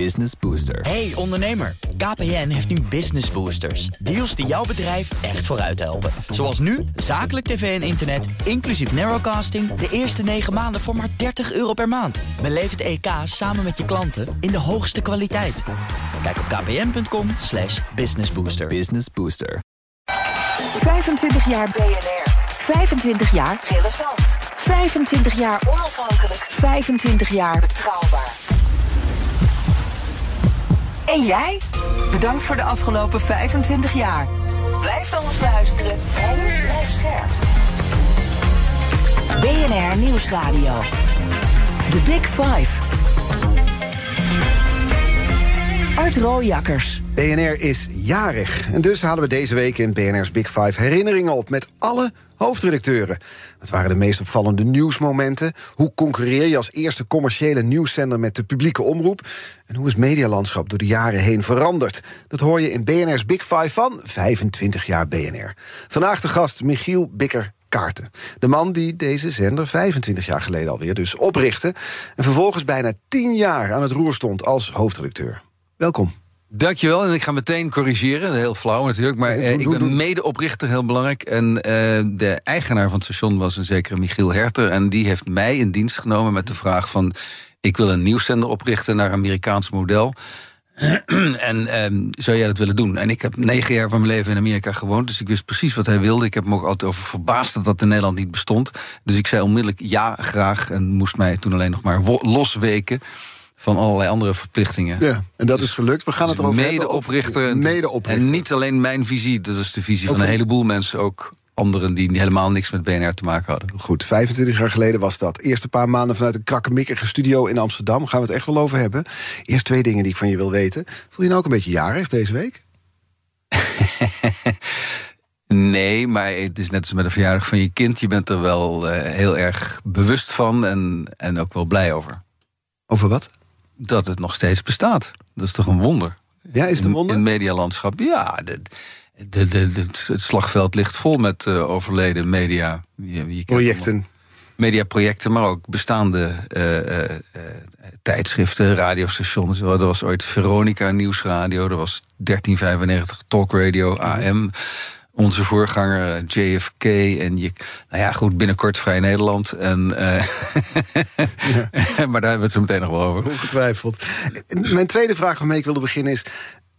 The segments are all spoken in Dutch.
Business Booster. Hey ondernemer, KPN heeft nu Business Boosters. Deals die jouw bedrijf echt vooruit helpen. Zoals nu, zakelijk tv en internet, inclusief narrowcasting... de eerste 9 maanden voor maar 30 euro per maand. Beleef het EK samen met je klanten in de hoogste kwaliteit. Kijk op kpn.com slash businessbooster. Business Booster. 25 jaar BNR. 25 jaar relevant. 25 jaar onafhankelijk. 25 jaar betrouwbaar. En jij? Bedankt voor de afgelopen 25 jaar. Blijf dan eens luisteren en blijf scherp. BNR Nieuwsradio. The Big Five. Art Rooijakkers. BNR is jarig. En dus halen we deze week in BNR's Big Five herinneringen op met alle hoofdredacteuren. Wat waren de meest opvallende nieuwsmomenten? Hoe concurreer je als eerste commerciële nieuwszender met de publieke omroep? En hoe is medialandschap door de jaren heen veranderd? Dat hoor je in BNR's Big Five van 25 jaar BNR. Vandaag de gast Michiel Bikker Kaarten. De man die deze zender 25 jaar geleden alweer dus oprichtte... en vervolgens bijna 10 jaar aan het roer stond als hoofdredacteur. Welkom. Dankjewel. En ik ga meteen corrigeren. Heel flauw natuurlijk. Maar eh, ik ben medeoprichter, heel belangrijk. En eh, de eigenaar van het station was een zekere Michiel Herter. En die heeft mij in dienst genomen met de vraag van... ik wil een nieuwszender oprichten naar Amerikaans model. en ehm, zou jij dat willen doen? En ik heb negen jaar van mijn leven in Amerika gewoond... dus ik wist precies wat hij wilde. Ik heb me ook altijd over verbaasd dat dat in Nederland niet bestond. Dus ik zei onmiddellijk ja, graag. En moest mij toen alleen nog maar losweken... van allerlei andere verplichtingen. Ja, en dat is gelukt. We gaan het erover hebben. Medeoprichter. En- Medeoprichter. En niet alleen mijn visie, dat is de visie van een heleboel mensen. Ook anderen die helemaal niks met BNR te maken hadden. Goed, 25 jaar geleden was dat. Eerste paar maanden vanuit een krakkemikkige studio in Amsterdam. Gaan we het echt wel over hebben. Eerst twee dingen die ik van je wil weten. Voel je nou ook een beetje jarig deze week? Nee, maar het is net als met de verjaardag van je kind. Je bent er wel eh, heel erg bewust van en, en ook wel blij over. Over wat? Dat het nog steeds bestaat. Dat is toch een wonder? Ja, is het een wonder? In het medialandschap, ja. De, de, de, het slagveld ligt vol met eh, overleden media. Je- je Projecten. mediaprojecten, maar ook bestaande eh, eh, tijdschriften, radiostations. Er was ooit Veronica Nieuwsradio, er was 1395 Talk Radio AM. Onze voorganger eh, JFK en je, nou ja, goed, binnenkort Vrij Nederland. En, eh, maar daar hebben we het zo meteen nog wel over. Ongetwijfeld. Mijn tweede vraag waarmee ik wilde beginnen is...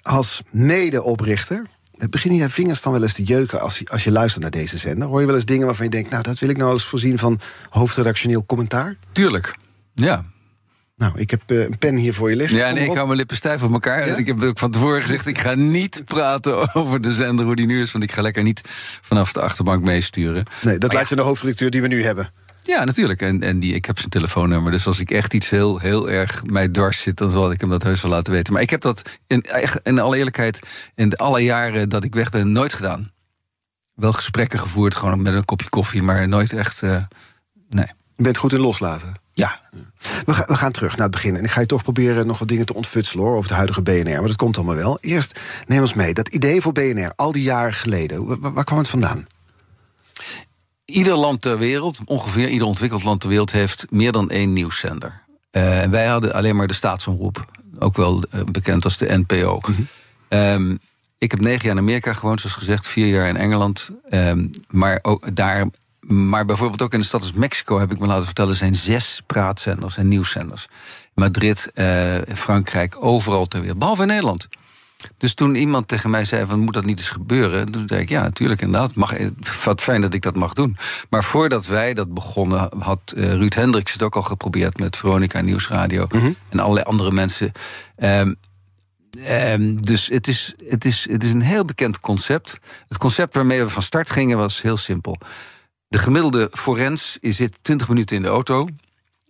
als medeoprichter... beginnen je vingers dan wel eens te jeuken als je, als je luistert naar deze zender? Hoor je wel eens dingen waarvan je denkt... nou, dat wil ik nou eens voorzien van hoofdredactioneel commentaar? Tuurlijk, ja. Nou, ik heb eh, een pen hier voor je liggen. Ja, en Kom ik hou mijn lippen stijf op elkaar. Ja? Ik heb ook van tevoren gezegd, ik ga niet praten over de zender hoe die nu is. Want ik ga lekker niet vanaf de achterbank meesturen. Nee, dat laat je de hoofdredacteur die we nu hebben. Ja, natuurlijk. En, en die, ik heb zijn telefoonnummer. Dus als ik echt iets heel, heel erg mij dwars zit, dan zal ik hem dat heus wel laten weten. Maar ik heb dat in, echt- in alle eerlijkheid in de alle jaren dat ik weg ben nooit gedaan. Wel gesprekken gevoerd, gewoon met een kopje koffie, maar nooit echt. eh, nee. Je bent goed in loslaten. Ja, We, ga- we gaan terug naar het begin. En ik ga je toch proberen nog wat dingen te ontfutselen hoor, over de huidige BNR. Maar dat komt allemaal wel. Eerst neem ons mee. Dat idee voor BNR, al die jaren geleden. Waar, waar kwam het vandaan? ieder land ter wereld, ongeveer ieder ontwikkeld land ter wereld, heeft meer dan één nieuwszender. Eh, wij hadden alleen maar de staatsomroep, ook wel eh, bekend als de NPO. Ehm, ik heb negen jaar in Amerika gewoond, zoals gezegd, vier jaar in Engeland. Ehm, maar ook daar. Maar bijvoorbeeld ook in de stad als Mexico heb ik me laten vertellen, er zijn zes praatzenders en nieuwszenders. Madrid, eh, Frankrijk, overal ter wereld, behalve in Nederland. Dus toen iemand tegen mij zei: van, Moet dat niet eens gebeuren? Toen zei ik: Ja, natuurlijk, inderdaad. Mag, eh, wat fijn dat ik dat mag doen. Maar voordat wij dat begonnen, had eh, Ruud Hendricks het ook al geprobeerd met Veronica Nieuwsradio en allerlei andere mensen. Ehm, ehm, dus het is, het, is, het is een heel bekend concept. Het concept waarmee we van start gingen was heel simpel. De gemiddelde forens zit 20 minuten in de auto.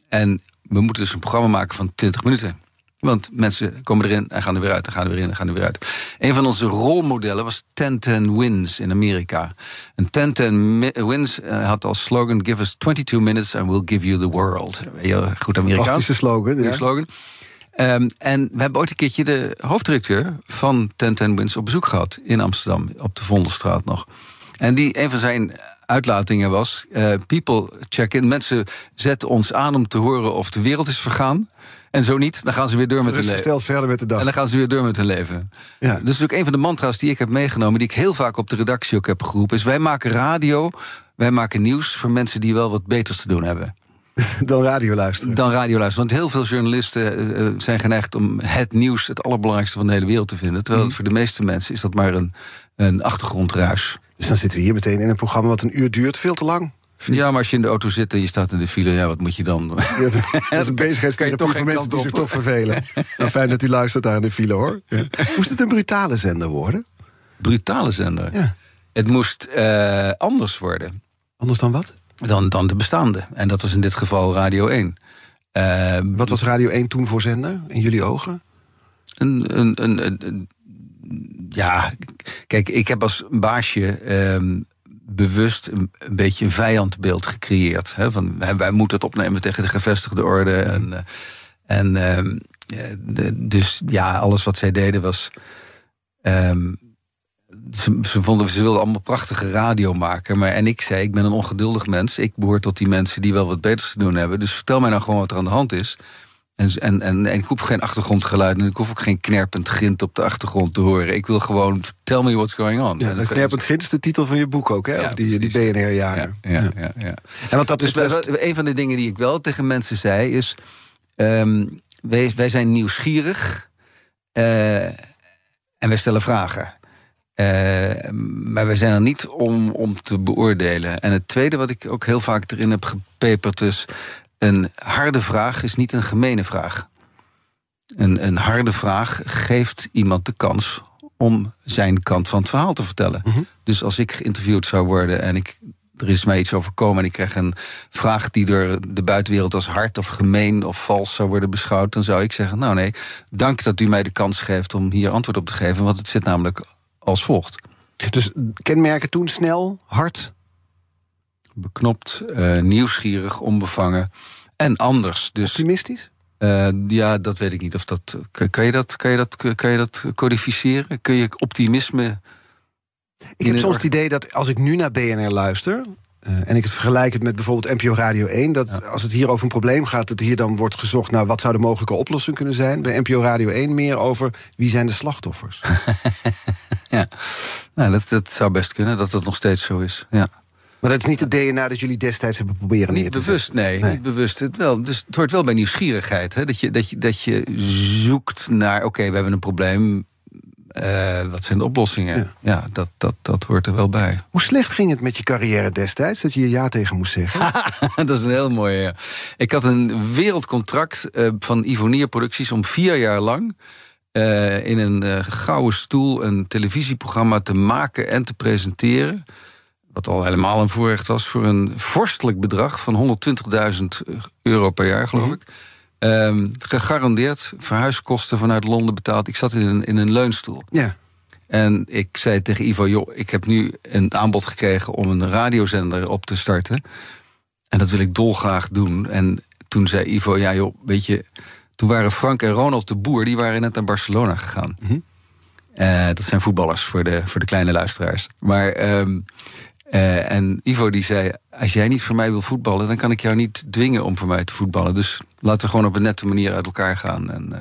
En we moeten dus een programma maken van 20 minuten. Want mensen komen erin en gaan er weer uit, en gaan er weer in en gaan er weer uit. Een van onze rolmodellen was 10-10 Wins in Amerika. En 10-10 mi- Wins eh, had als slogan: Give us 22 minutes and we'll give you the world. Heel goed Amerikaans. Fantastische slogan. Ja. slogan. Ehm, en we hebben ooit een keertje de hoofddirecteur van 1010 Wins op bezoek gehad in Amsterdam, op de Vondelstraat nog. En die, een van zijn uitlatingen was: eh, People check in. Mensen zetten ons aan om te horen of de wereld is vergaan. En zo niet, dan gaan ze weer door met hun leven. Verder met de dag. En dan gaan ze weer door met hun leven. Ja. Dat is natuurlijk een van de mantra's die ik heb meegenomen... die ik heel vaak op de redactie ook heb geroepen... is wij maken radio, wij maken nieuws... voor mensen die wel wat beters te doen hebben. Dan radio luisteren. Dan radio luisteren. Want heel veel journalisten uh, zijn geneigd om het nieuws... het allerbelangrijkste van de hele wereld te vinden. Terwijl het voor de meeste mensen is dat maar een, een achtergrondruis. Dus dan zitten we hier meteen in een programma wat een uur duurt. Veel te lang. Ja, maar als je in de auto zit en je staat in de file, ja, wat moet je dan? Ja, dat is een bezigheidstherapie voor mensen die zich toch vervelen. nou, fijn dat u luistert daar in de file, hoor. Ja. Moest het een brutale zender worden? Brutale zender? Ja. Het moest uh, anders worden. Anders dan wat? Dan, dan de bestaande. En dat was in dit geval Radio 1. Uh, wat was Radio 1 toen voor zender, in jullie ogen? Een, een, een, een ja, kijk, ik heb als baasje... Um, bewust een, beetje een vijandbeeld gecreëerd. Hè? Van, wij moeten het opnemen tegen de gevestigde orde. En, uh, en uh, de, dus ja, alles wat zij deden was. Ze, ze, vonden, ze wilden allemaal prachtige radio maken. Maar, en ik zei, ik ben een ongeduldig mens. Ik behoor tot die mensen die wel wat beters te doen hebben. Dus vertel mij nou gewoon wat er aan de hand is. En, en, en, en ik hoef geen achtergrondgeluid en ik hoef ook geen knerpend grind op de achtergrond te horen. Ik wil gewoon tell me what's going on. Ja, dat knerpend grind is de titel van je boek ook, hè? Ja, die, die BNR-jaren. Ja, ja, ja, ja, En wat dat dus een van de dingen die ik wel tegen mensen zei is: um, wij, wij zijn nieuwsgierig uh, en wij stellen vragen. Uh, maar wij zijn er niet om, om te beoordelen. En het tweede wat ik ook heel vaak erin heb gepeperd is... Een harde vraag is niet een gemene vraag. Een, een harde vraag geeft iemand de kans om zijn kant van het verhaal te vertellen. Mhm. Dus als ik geïnterviewd zou worden en ik, er is mij iets overkomen en ik krijg een vraag die door de buitenwereld als hard of gemeen of vals zou worden beschouwd, dan zou ik zeggen: Nou nee, dank dat u mij de kans geeft om hier antwoord op te geven, want het zit namelijk als volgt. Dus kenmerken toen snel, hard, beknopt, uh, nieuwsgierig, onbevangen en anders. Dus, Optimistisch? Uh, ja, dat weet ik niet. Of dat, kan, je dat, kan, je dat, kan je dat codificeren? Kun je optimisme. Ik heb soms het idee dat als ik nu naar BNR luister. Uh, en ik het vergelijk het met bijvoorbeeld NPO Radio 1... dat ja. als het hier over een probleem gaat... dat hier dan wordt gezocht naar wat zou de mogelijke oplossing kunnen zijn. Bij NPO Radio 1 meer over wie zijn de slachtoffers. ja, nou, dat, dat zou best kunnen dat dat nog steeds zo is. Ja. Maar dat is niet het DNA dat jullie destijds hebben proberen neer niet te bewust, nee, nee, niet bewust. Het, wel, dus het hoort wel bij nieuwsgierigheid. Hè? Dat, je, dat, je, dat je zoekt naar, oké, okay, we hebben een probleem. Uh, wat zijn de oplossingen? Ja, ja dat, dat, dat hoort er wel bij. Hoe slecht ging het met je carrière destijds, dat je je ja tegen moest zeggen? dat is een heel mooie. Ja. Ik had een wereldcontract uh, van Ivonier Producties om vier jaar lang... Uh, in een gouden stoel een televisieprogramma te maken en te presenteren wat al helemaal een voorrecht was, voor een vorstelijk bedrag van 120.000 euro per jaar, geloof ik. Um, gegarandeerd verhuiskosten vanuit Londen betaald. Ik zat in een, in een leunstoel. Ja. En ik zei tegen Ivo: joh, ik heb nu een aanbod gekregen om een radiozender op te starten. En dat wil ik dolgraag doen. En toen zei Ivo: ja, joh, weet je. Toen waren Frank en Ronald de Boer, die waren net naar Barcelona gegaan. Mm -hmm. uh, dat zijn voetballers voor de, voor de kleine luisteraars. Maar. Um, Uh, en Ivo die zei, als jij niet voor mij wil voetballen... dan kan ik jou niet dwingen om voor mij te voetballen. Dus laten we gewoon op een nette manier uit elkaar gaan. En, uh...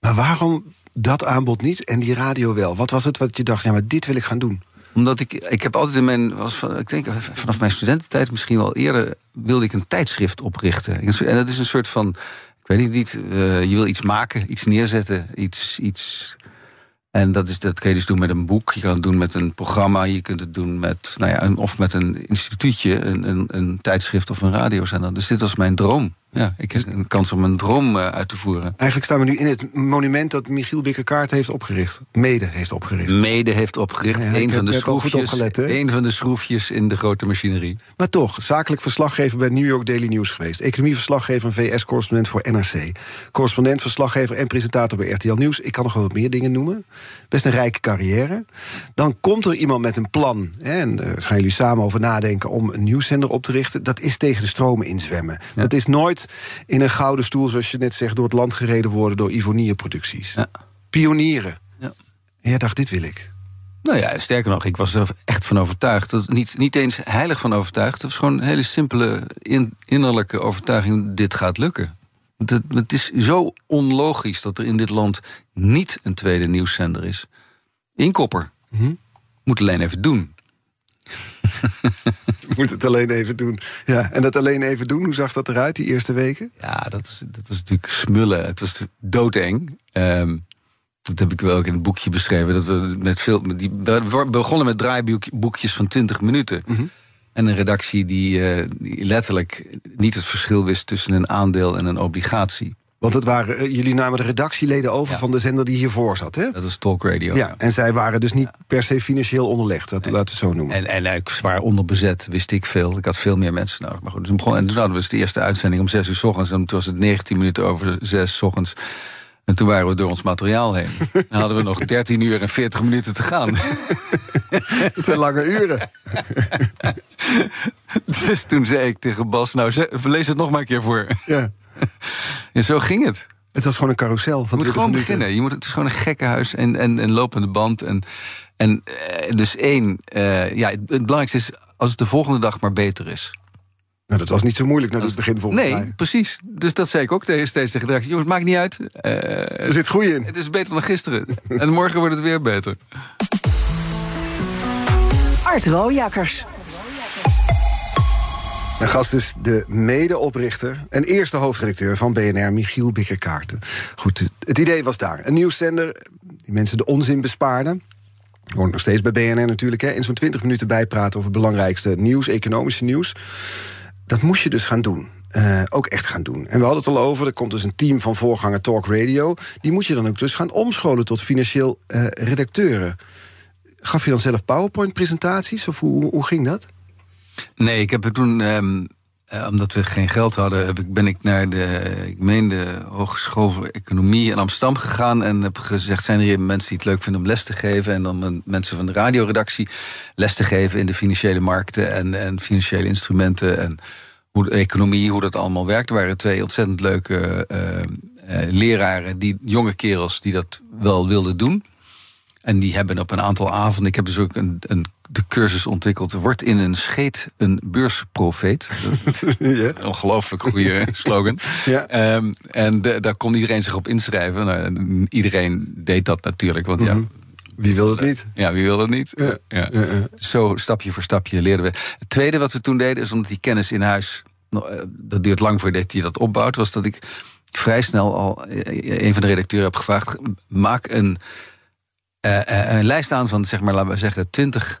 Maar waarom dat aanbod niet en die radio wel? Wat was het wat je dacht, ja, maar dit wil ik gaan doen? Omdat ik, ik heb altijd in mijn, was van, ik denk vanaf mijn studententijd misschien al eerder... wilde ik een tijdschrift oprichten. En dat is een soort van, ik weet niet, niet uh, je wil iets maken, iets neerzetten, iets... iets en dat, is, dat kun je dus doen met een boek, je kan het doen met een programma, je kunt het doen met, nou ja, een, of met een instituutje, een, een, een tijdschrift of een radiozender. Dus dit was mijn droom. Ja, ik heb een kans om een droom uh, uit te voeren. Eigenlijk staan we nu in het monument dat Michiel Bikkerkaart heeft opgericht. Mede heeft opgericht. Mede heeft opgericht. Ja, een, van de schroefjes, opgelet, een van de schroefjes in de grote machinerie. Maar toch, zakelijk verslaggever bij New York Daily News geweest. Economieverslaggever en VS-correspondent voor NRC. Correspondent, verslaggever en presentator bij RTL Nieuws. Ik kan nog wel wat meer dingen noemen. Best een rijke carrière. Dan komt er iemand met een plan. Hè, en daar gaan jullie samen over nadenken om een nieuwszender op te richten. Dat is tegen de stromen inzwemmen. Ja. Dat is nooit in een gouden stoel, zoals je net zegt, door het land gereden worden door Ivonie producties. Ja. Pionieren. Ja. En jij dacht, dit wil ik. Nou ja, sterker nog, ik was er echt van overtuigd. Dat, niet, niet eens heilig van overtuigd. Het was gewoon een hele simpele in, innerlijke overtuiging: dit gaat lukken. Het, het is zo onlogisch dat er in dit land niet een tweede nieuwszender is. Inkopper. Moet alleen even doen. Je moet het alleen even doen. Ja, en dat alleen even doen, hoe zag dat eruit die eerste weken? Ja, dat is, dat was natuurlijk smullen. Het was doodeng. Ehm, dat heb ik wel ook in het boekje beschreven. Dat we met veel, met die, we begonnen met draaiboekjes van 20 minuten. En een redactie die, eh, die letterlijk niet het verschil wist tussen een aandeel en een obligatie. Want het waren, eh, jullie namen de redactieleden over Ja. van de zender die hiervoor zat, hè? Dat is Talk Radio. Ja, en zij waren dus niet per se financieel onderlegd, dat, laten we het zo noemen. En, en ik zwaar onderbezet, wist ik veel. Ik had veel meer mensen nodig. Maar goed, dus en toen hadden we dus de eerste uitzending om 6 uur s ochtends. En toen was het 19 minuten over 6 s ochtends. En toen waren we door ons materiaal heen. Dan hadden we nog 13 uur en 40 minuten te gaan. Het zijn lange uren. Dus toen zei ik tegen Bas, nou lees het nog maar een keer voor. Ja. En zo ging het. Het was gewoon een carousel van Je moet 20 gewoon minuten. beginnen. Je moet, het is gewoon een gekkenhuis en, en, en lopende band. En, en eh, dus één, eh, ja, het, het belangrijkste is als het de volgende dag maar beter is. Nou, dat was niet zo moeilijk naar het begin volgens Nee, mij. precies. Dus dat zei ik ook tegen- steeds tegen de redactie. Jongens, maakt niet uit. Eh, Er zit groei in. het is beter dan gisteren. en morgen wordt het weer beter. Art Rooijakkers. Mijn gast is de medeoprichter en eerste hoofdredacteur van BNR, Michiel Bikkerkaarten. Goed, het idee was daar. Een nieuwszender die mensen de onzin bespaarden. Hoort nog steeds bij BNR natuurlijk. Hè. In zo'n 20 minuten bijpraten over het belangrijkste nieuws, economische nieuws. Dat moest je dus gaan doen. Eh, ook echt gaan doen. En we hadden het al over, er komt dus een team van voorganger Talk Radio. Die moet je dan ook dus gaan omscholen tot financieel eh, redacteuren. Gaf je dan zelf PowerPoint-presentaties? Of hoe, hoe ging dat? Nee, ik heb er toen, ehm, eh, omdat we geen geld hadden, heb ik, ben ik naar de, ik meen de Hogeschool voor Economie in Amsterdam gegaan. En heb gezegd: zijn er hier mensen die het leuk vinden om les te geven? En dan men- mensen van de radioredactie les te geven in de financiële markten en, en financiële instrumenten. En hoe economie, hoe dat allemaal werkt. Er waren twee ontzettend leuke eh, eh, leraren, die, jonge kerels, die dat wel wilden doen. En die hebben op een aantal avonden. Ik heb dus ook een, een, de cursus ontwikkeld. Wordt in een scheet een beursprofeet. ja. Ongelooflijk goede slogan. Ja. Ehm, en de- daar kon iedereen zich op inschrijven. Nou, iedereen deed dat natuurlijk. Want ja, Wie wil het niet? ja, wie wil dat niet? Ja. Ja. Ja, ja. Zo stapje voor stapje leerden we. Het tweede wat we toen deden, is omdat die kennis in huis... eh, dat duurt lang voordat je dat opbouwt... was dat ik vrij snel al eh, een van de redacteuren heb gevraagd... maak een, eh, eh, een lijst aan van, zeg maar, laten we zeggen... twintig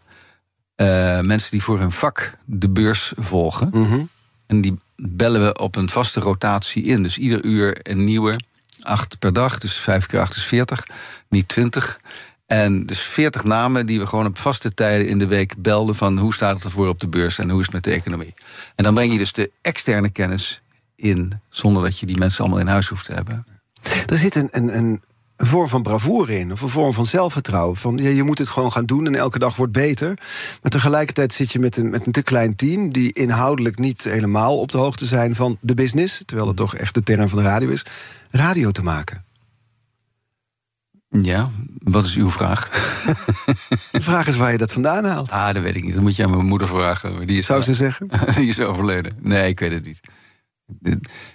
eh, mensen die voor hun vak de beurs volgen. Mhm. En die bellen we op een vaste rotatie in. Dus ieder uur een nieuwe, acht per dag. Dus vijf keer acht is veertig, niet twintig. En dus veertig namen die we gewoon op vaste tijden in de week belden... van hoe staat het ervoor op de beurs en hoe is het met de economie. En dan breng je dus de externe kennis in... zonder dat je die mensen allemaal in huis hoeft te hebben. Er zit een, een, een vorm van bravoure in, of een vorm van zelfvertrouwen. Van, ja, je moet het gewoon gaan doen en elke dag wordt beter. Maar tegelijkertijd zit je met een, met een te klein team... die inhoudelijk niet helemaal op de hoogte zijn van de business... terwijl het toch echt de term van de radio is, radio te maken. Ja, wat is uw vraag? De vraag is waar je dat vandaan haalt. Ah, dat weet ik niet. Dat moet je aan mijn moeder vragen. Die is Zou ze zeggen? Die is overleden. Nee, ik weet het niet.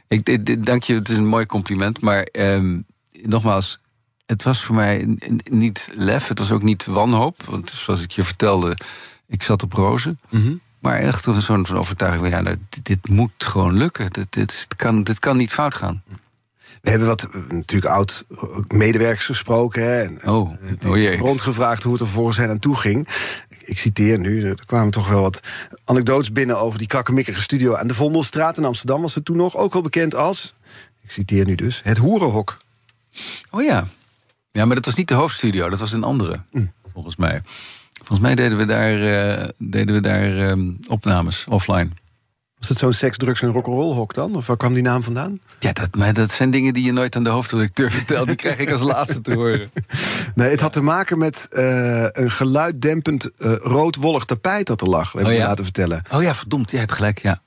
Ik, dit- dit- dank je, het is een mooi compliment. Maar ehm, nogmaals, het was voor mij niet lef. Het was ook niet wanhoop. Want zoals ik je vertelde, ik zat op rozen. Maar echt een soort van overtuiging van... ja, nou, dit, dit moet gewoon lukken. Dit, dit, kan, dit kan niet fout gaan. We hebben wat eh, natuurlijk oud-medewerkers gesproken... Hè, en, Oh, eh, oh jee. rondgevraagd hoe het er volgens hen aan toe ging. Ik, ik citeer nu, er kwamen toch wel wat anekdotes binnen... over die krakkemikkige studio aan de Vondelstraat in Amsterdam... was het toen nog ook wel bekend als, ik citeer nu dus... het hoerenhok. Oh ja. Ja, maar dat was niet de hoofdstudio. Dat was een andere, volgens mij. Volgens mij deden we daar, eh, deden we daar ehm, opnames offline. Was het zo'n seks, drugs en rock'n'roll hok dan? Of waar kwam die naam vandaan? Ja, dat, maar dat zijn dingen die je nooit aan de hoofdredacteur vertelt. Die krijg ik als laatste te horen. Nee, het had te maken met eh, een geluiddempend eh rood wollig tapijt dat er lag. Heb ik Oh me ja. laten vertellen. Oh ja, verdomd, jij hebt gelijk, ja.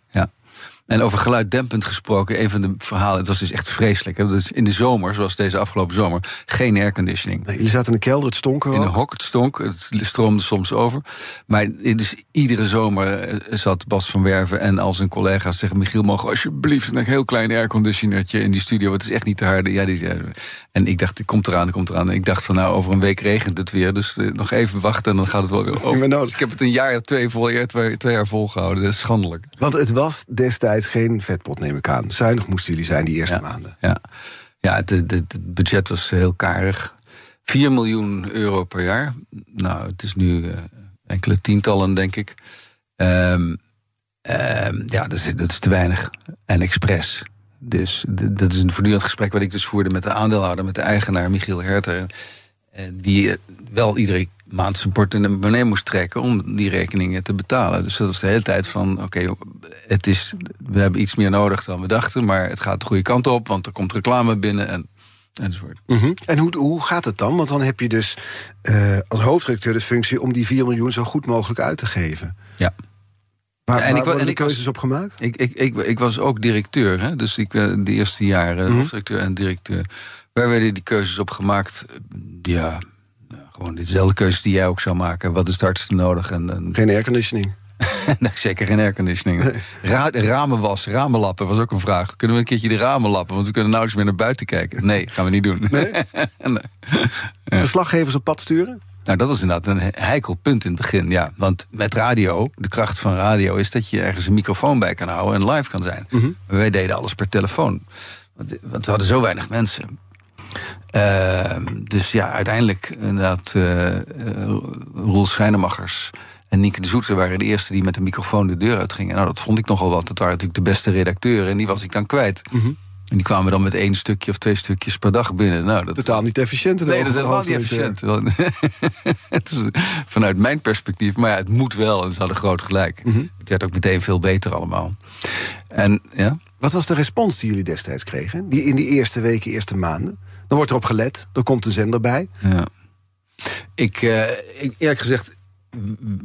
En over geluiddempend gesproken, een van de verhalen, het was dus echt vreselijk. Hè? Dus in de zomer, zoals deze afgelopen zomer, geen airconditioning. Nee, jullie zaten in de kelder, het stonk er In een hok, het stonk, het stroomde soms over. Maar dus iedere zomer eh, zat Bas van Werven en al zijn collega's zeggen... Michiel, mogen alsjeblieft een heel klein airconditionertje in die studio... het is echt niet te harde. Ja, die, zeiden- en ik dacht, het komt eraan, het komt eraan. En ik dacht van, nou, over een week regent het weer... dus eh, nog even wachten en dan gaat het wel weer over. Dus ik heb het een jaar of twee, vol, twee, twee jaar volgehouden. Dat is schandelijk. Want het was destijds geen vetpot, neem ik aan. Zuinig moesten jullie zijn die eerste maanden. Ja, ja het, het, het budget was heel karig. 4 miljoen euro per jaar. Nou, het is nu eh, enkele tientallen, denk ik. Ehm, ehm, ja, dat is, dat is te weinig. En expres. Dus dat is een voortdurend gesprek wat ik dus voerde met de aandeelhouder, met de eigenaar Michiel Herter. eh, Die eh, wel iedere maand zijn portemonnee moest trekken om die rekeningen te betalen. Dus dat was de hele tijd van: oké, het is, we hebben iets meer nodig dan we dachten, maar het gaat de goede kant op, want er komt reclame binnen en, enzovoort. Mhm. En hoe, hoe gaat het dan? Want dan heb je dus eh, als hoofdredacteur de functie... om die 4 miljoen zo goed mogelijk uit te geven. Ja. Waar, En en ik en de ik was- keuzes op gemaakt? Ik, ik, ik, ik was ook directeur, hè? dus ik ben de eerste jaren hoofddirecteur en directeur. Waar werden die keuzes op gemaakt? Ja, gewoon dezelfde keuzes die jij ook zou maken. Wat is het hardste nodig? En, en Geen airconditioning. nee, zeker geen airconditioning. Ra ramen was, ramen lappen was ook een vraag. Kunnen we een keertje de ramen lappen? Want we kunnen nauwelijks meer naar buiten kijken. Nee, gaan we niet doen. Nee? Nee. Verslaggevers op pad sturen? Nou, dat was inderdaad een he- heikel punt in het begin. Ja, want met radio, de kracht van radio is dat je ergens een microfoon bij kan houden en live kan zijn. Mhm. Wij deden alles per telefoon. Want, want we hadden zo weinig mensen. Ehm, dus ja, uiteindelijk inderdaad, eh eh, Roel Schijnemachers en Nieke de Zoeter waren de eerste die met een microfoon de deur uitgingen. Nou, dat vond ik nogal wat. Dat waren natuurlijk de beste redacteuren en die was ik dan kwijt. Mhm. En die kwamen dan met één stukje of twee stukjes per dag binnen. Nou, dat, Totaal niet efficiënt. Nee, dat is helemaal niet efficiënt. Het is vanuit mijn perspectief. Maar ja, het moet wel en ze hadden groot gelijk. Mhm. Het werd ook meteen veel beter allemaal. En ja, Wat was de respons die jullie destijds kregen? Die in die eerste weken, eerste maanden? Dan wordt erop gelet, er komt een zender bij. ja. Ik, eh, ik, eerlijk gezegd,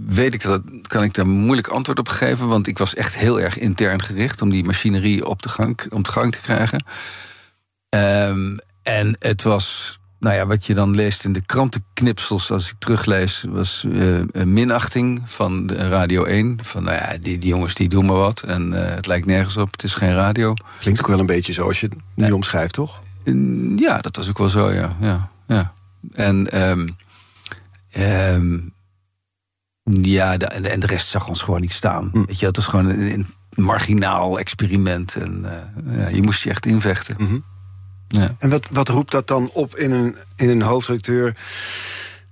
weet ik dat, kan ik daar moeilijk antwoord op geven. Want ik was echt heel erg intern gericht om die machinerie op de gang, op de gang te krijgen. Ehm, en het was, nou ja, wat je dan leest in de krantenknipsels, als ik teruglees, was eh, een minachting van de Radio 1. Van nou ja, die, die jongens die doen maar wat. En eh, het lijkt nergens op, het is geen radio. Klinkt ook wel een beetje zoals je het nu omschrijft, toch? Ja, dat was ook wel zo, ja. ja, ja. En, ehm, ehm, ja, de, en de rest zag ons gewoon niet staan. Hm. Weet je, het was gewoon een, een marginaal experiment. En eh, ja, je moest je echt invechten. Mhm. Ja. En wat, wat roept dat dan op in een, in een hoofdredacteur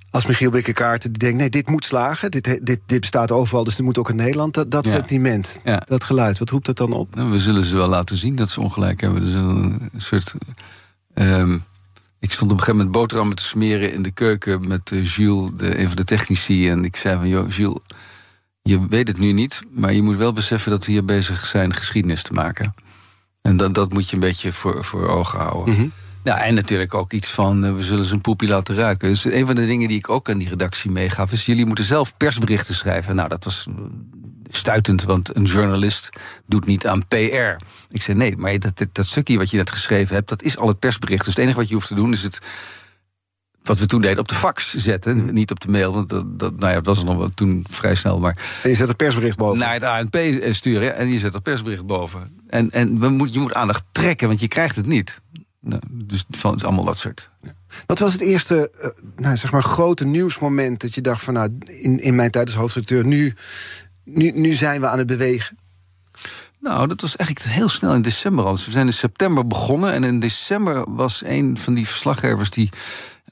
als Michiel Bikkekaart die denkt... nee, dit moet slagen, dit, dit, dit bestaat overal, dus dit moet ook in Nederland. Dat, dat Ja. sentiment, dat geluid, wat roept dat dan op? Nou, we zullen ze wel laten zien dat ze ongelijk hebben. Dus een soort. Ehm, ik stond op een gegeven moment boterhammen te smeren in de keuken met eh, Jules, de, een van de technici. En ik zei van, Jules, je weet het nu niet, maar je moet wel beseffen dat we hier bezig zijn geschiedenis te maken. En dat, dat moet je een beetje voor, voor ogen houden. Mhm. Ja, en natuurlijk ook iets van, eh, we zullen zijn poepie laten ruiken. Dus een van de dingen die ik ook aan die redactie meegaf... is jullie moeten zelf persberichten schrijven. Nou, dat was eh, stuitend, want een journalist doet niet aan PR. Ik zei, nee, maar dat, dat, stukje wat je net geschreven hebt... dat is al het persbericht. Dus het enige wat je hoeft te doen is het... wat we toen deden, op de fax zetten. Niet op de mail, want dat, dat, nou ja, dat was nog wel toen vrij snel. Maar En je zet een persbericht boven. naar het ANP sturen ja, en je zet er persbericht boven. En, en we moet, je moet aandacht trekken, want je krijgt het niet. Nou, dus van, het is allemaal dat soort. Wat was het eerste eh, nou, zeg maar, grote nieuwsmoment dat je dacht van... nou, in, in mijn tijd als hoofdredacteur, nu, nu, nu zijn we aan het bewegen? Nou, dat was eigenlijk heel snel in december al. Dus we zijn in september begonnen. En in december was een van die verslaggevers die.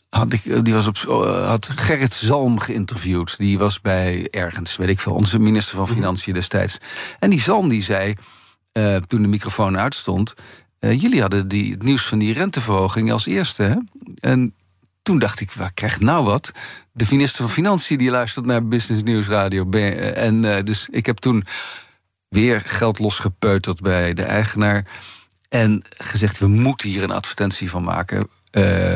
Had, ik, die was op, eh, had Gerrit Zalm geïnterviewd. Die was bij ergens, weet ik veel, onze minister van Financiën destijds. En die Zalm die zei, eh, toen de microfoon uitstond... eh, jullie hadden die, het nieuws van die renteverhoging als eerste, hè? En toen dacht ik, waar krijgt nou wat? De minister van Financiën die luistert naar Business News Radio. B- En eh, dus ik heb toen weer geld losgepeuterd bij de eigenaar. En gezegd, we moeten hier een advertentie van maken. eh,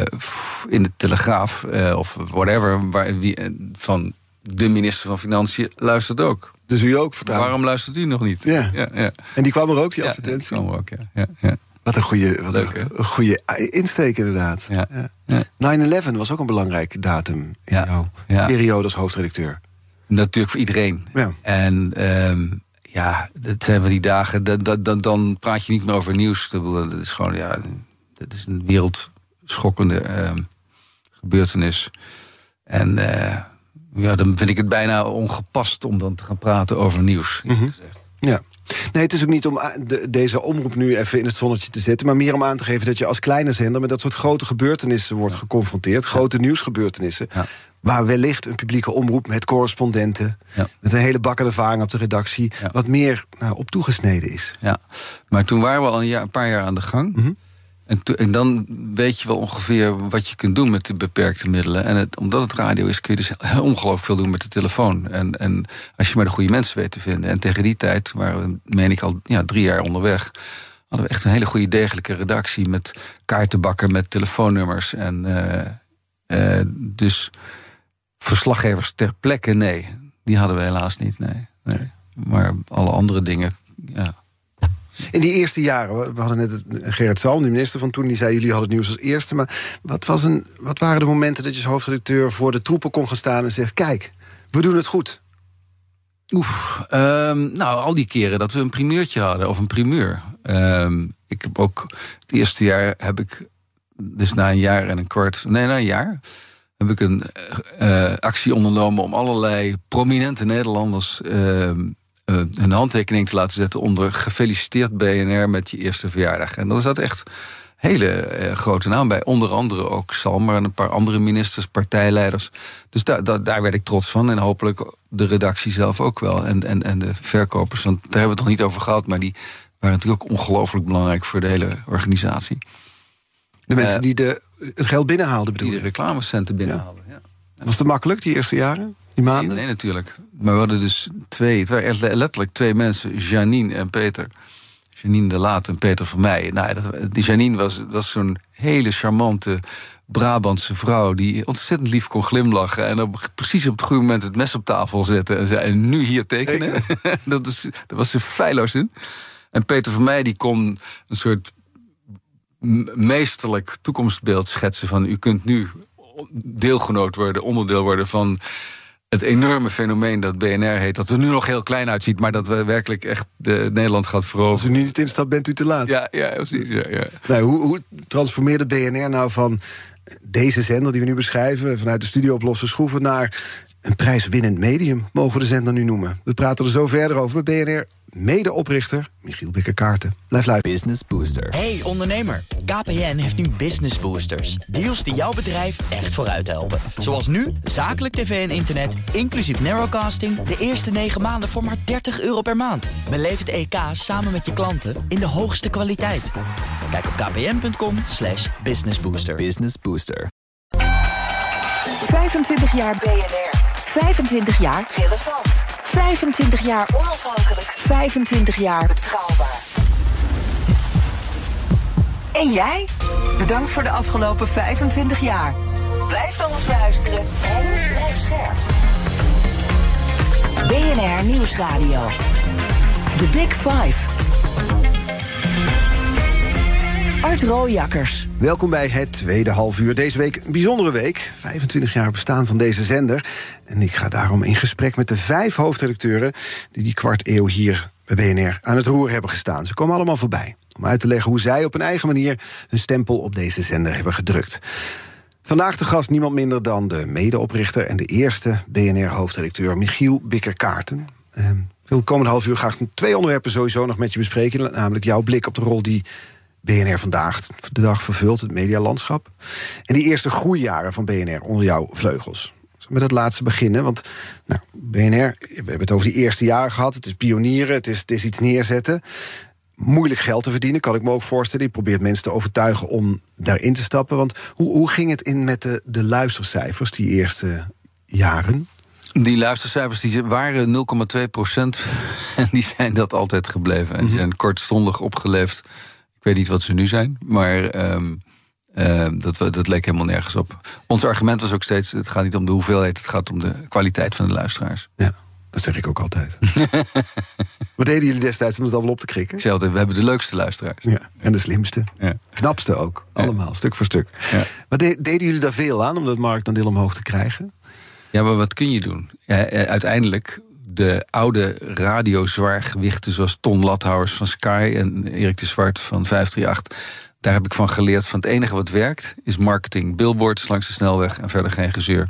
in de Telegraaf eh, of whatever. Waar, wie, eh, van de minister van Financiën luistert ook. Dus u ook vertrouwen? Waarom luistert u nog niet? Ja. ja, ja. En die kwam er ook, die Ja, advertentie? die kwam er ook, ja. ja, ja. Wat een goede, wat Leuk, een, goede insteek inderdaad. Ja. Ja. Ja. 9-11 was ook een belangrijke datum in jouw Ja. periode als hoofdredacteur. Natuurlijk voor iedereen. Ja. En ehm, ja, dat zijn we die dagen. Dan, dan, dan, praat je niet meer over nieuws. Dat is gewoon, ja, dat is een wereldschokkende ehm, gebeurtenis. En eh, ja, dan vind ik het bijna ongepast om dan te gaan praten over nieuws. gezegd. Ja. Nee, het is ook niet om de- deze omroep nu even in het zonnetje te zetten... maar meer om aan te geven dat je als kleine zender... met dat soort grote gebeurtenissen wordt geconfronteerd. Grote nieuwsgebeurtenissen. Ja. Waar wellicht een publieke omroep met correspondenten... Ja. met een hele bak aan ervaring op de redactie... Ja. wat meer nou, op toegesneden is. Ja, maar toen waren we al een, jaar, een paar jaar aan de gang. Mhm. En, dan weet je wel ongeveer wat je kunt doen met de beperkte middelen. En het, omdat het radio is, kun je dus ongelooflijk veel doen met de telefoon. En, en als je maar de goede mensen weet te vinden. En tegen die tijd waren we, meen ik, al ja, drie jaar onderweg. Hadden we echt een hele goede degelijke redactie met kaartenbakken, met telefoonnummers. En eh, eh, dus verslaggevers ter plekke, nee. Die hadden we helaas niet, nee. nee. Maar alle andere dingen, ja. In die eerste jaren, we- hadden net het, Gerrit Salm, de minister van toen... die zei, jullie hadden het nieuws als eerste. Maar wat, was een, wat waren de momenten dat je als hoofdredacteur... voor de troepen kon gaan staan en zegt... kijk, we doen het goed. Oef, ehm, nou, al die keren dat we een primeurtje hadden, of een primeur. Ehm, ik heb ook, het eerste jaar heb ik, dus na een jaar en een kwart, nee, na een jaar, heb ik een eh, eh, actie ondernomen om allerlei prominente Nederlanders ehm, eh, een handtekening te laten zetten onder gefeliciteerd BNR met je eerste verjaardag. En daar zat echt hele eh, grote naam bij. Onder andere ook Salmer en een paar andere ministers, partijleiders. Dus daar daar daar werd ik trots van. En hopelijk de redactie zelf ook wel. En, en, en de verkopers. Want daar hebben we het nog niet over gehad. Maar die waren natuurlijk ook ongelooflijk belangrijk voor de hele organisatie. De mensen Eh, die de, het geld binnenhaalden, bedoel Die de reclamecenten binnenhalen. Ja. Was het makkelijk, die eerste jaren? Die maanden? Nee, nee, natuurlijk. Maar we hadden dus twee, het waren echt letterlijk twee mensen, Janine en Peter. Janine de Laat en Peter van mij. Nou, dat, die Janine was, was zo'n hele charmante Brabantse vrouw... die ontzettend lief kon glimlachen... en op, precies op het goede moment het mes op tafel zetten... en zei, en nu hier tekenen. dat, is, dat was ze feilloos in. En Peter van mij die kon een soort meesterlijk toekomstbeeld schetsen... van u kunt nu deelgenoot worden, onderdeel worden van het enorme fenomeen dat BNR heet. Dat er nu nog heel klein uitziet, maar dat we werkelijk echt de, Nederland gaat Als veroveren. u nu niet instapt, bent u te laat. Ja, ja, precies. Ja, ja. Nou, hoe, hoe transformeerde BNR nou van deze zender die we nu beschrijven... vanuit de studio op losse schroeven naar een prijswinnend medium... mogen we de zender nu noemen. We praten er zo verder over BNR medeoprichter Michiel Bikker-Kaarten. Blijf luisteren. Business Booster. Hey ondernemer, KPN heeft nu Business Boosters. Deals die jouw bedrijf echt vooruit helpen. Zoals nu, zakelijk tv en internet, inclusief narrowcasting... de eerste 9 maanden voor maar 30 euro per maand. Beleef het EK samen met je klanten in de hoogste kwaliteit. Kijk op kpn.com slash businessbooster. Business Booster. 25 jaar BNR. 25 jaar relevant. 25 jaar onafhankelijk. 25 jaar betrouwbaar. En jij? Bedankt voor de afgelopen 25 jaar. Blijf ons luisteren en blijf scherp. BNR Nieuwsradio. The Big Five. Art Rooijakkers. Welkom bij het tweede halfuur. Deze week een bijzondere week. 25 jaar bestaan van deze zender. En ik ga daarom in gesprek met de vijf hoofdredacteuren... die die kwart eeuw hier bij BNR aan het roer hebben gestaan. Ze komen allemaal voorbij om uit te leggen hoe zij op hun eigen manier... hun stempel op deze zender hebben gedrukt. Vandaag de gast niemand minder dan de medeoprichter... en de eerste BNR-hoofdredacteur Michiel Bikker-Kaarten. Eh, ik wil de komende half uur graag twee onderwerpen sowieso nog met je bespreken. Namelijk jouw blik op de rol die BNR vandaag de dag vervult, het medialandschap. En die eerste groeijaren van BNR onder jouw vleugels. Met het laatste beginnen? Want nou, BNR, we hebben het over die eerste jaren gehad. Het is pionieren, het is, het is iets neerzetten. Moeilijk geld te verdienen, kan ik me ook voorstellen. Je probeert mensen te overtuigen om daarin te stappen. Want hoe, hoe ging het in met de, de luistercijfers die eerste jaren? Die luistercijfers die waren 0,2 procent. En die zijn dat altijd gebleven. En die zijn kortstondig opgeleefd. Ik weet niet wat ze nu zijn, maar ehm, dat, dat leek helemaal nergens op. Ons argument was ook steeds: het gaat niet om de hoeveelheid, het gaat om de kwaliteit van de luisteraars. Ja. Dat zeg ik ook altijd. Wat deden jullie destijds om het allemaal op te krikken? Altijd, we hebben de leukste luisteraars. Ja, en de slimste. Ja. Knapste ook. Allemaal, stuk voor stuk. Ja. Wat de- deden jullie daar veel aan om dat marktaandeel omhoog te krijgen? Ja, maar wat kun je doen? Eh, uiteindelijk, de oude radiozwaargewichten... zoals Ton Lathouwers van Sky en Erik de Zwart van 538... daar heb ik van geleerd van het enige wat werkt... is marketing, billboards langs de snelweg en verder geen gezeur.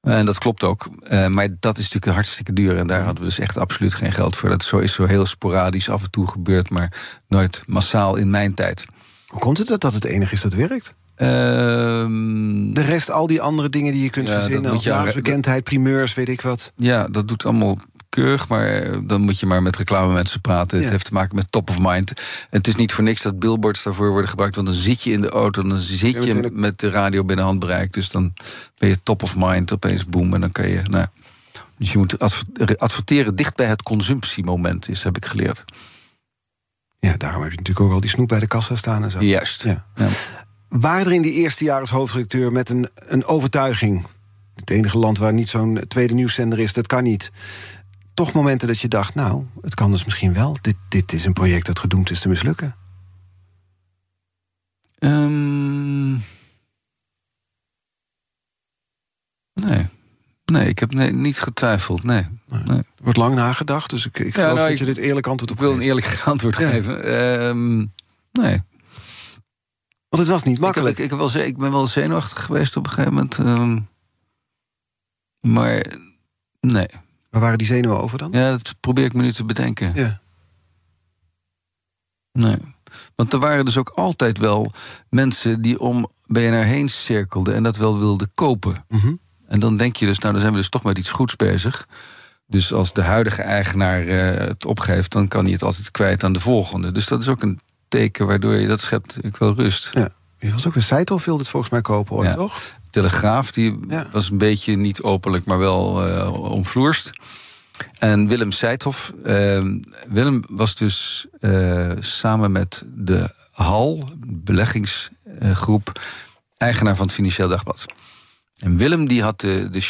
En dat klopt ook. Eh, maar dat is natuurlijk hartstikke duur. En daar hadden we dus echt absoluut geen geld voor. Dat zo is zo heel sporadisch af en toe gebeurd... maar nooit massaal in mijn tijd. Hoe komt het dat dat het enige is dat werkt? Ehm, De rest, al die andere dingen die je kunt Ja, verzinnen... als naamsbekendheid, primeurs, weet ik wat. Ja, dat doet allemaal keurig, maar dan moet je maar met reclamemensen praten. Ja. Het heeft te maken met top of mind. Het is niet voor niks dat billboards daarvoor worden gebruikt, want dan zit je in de auto, dan zit je met de radio binnen handbereik. Dus dan ben je top of mind, opeens boom, en dan kan je. Nou, dus je moet adver- adverteren dicht bij het consumptiemoment, is, heb ik geleerd. Ja, daarom heb je natuurlijk ook al die snoep bij de kassa staan en zo. Juist. Ja. Ja. Waren er in die eerste jaren als hoofdredacteur met een, een overtuiging... het enige land waar niet zo'n tweede nieuwszender is, dat kan niet... toch momenten dat je dacht, nou, het kan dus misschien wel. Dit, dit is een project dat gedoemd is te mislukken. Ehm, nee. Nee, ik heb nee, niet getwijfeld. Nee. nee. Er wordt lang nagedacht, dus ik, ik geloof nou, dat ik- je dit eerlijk antwoord op Ik wil een eerlijk antwoord Ja. geven. Ehm, nee. Want het was niet Ik, heb, makkelijk. ik, heb wel, ik ben wel zenuwachtig geweest op een gegeven moment. ehm, maar nee. Waar waren die zenuwen over dan? Ja, dat probeer ik me nu te bedenken. Ja. Nee. Want er waren dus ook altijd wel mensen die om BNR heen cirkelden en dat wel wilden kopen. Mhm. En dan denk je dus, nou, dan zijn we dus toch met iets goeds bezig. Dus als de huidige eigenaar eh, het opgeeft, dan kan hij het altijd kwijt aan de volgende. Dus dat is ook een teken waardoor je dat schept ik wel rust. ja. Je was ook een Seidhoff wilde het volgens mij kopen ooit, Ja. toch? Telegraaf, die Ja. was een beetje niet openlijk, maar wel eh omvloerst. En Willem Seithoff. eh, Willem was dus eh, samen met de HAL, beleggingsgroep, eigenaar van het Financieel Dagblad. En Willem die had de, de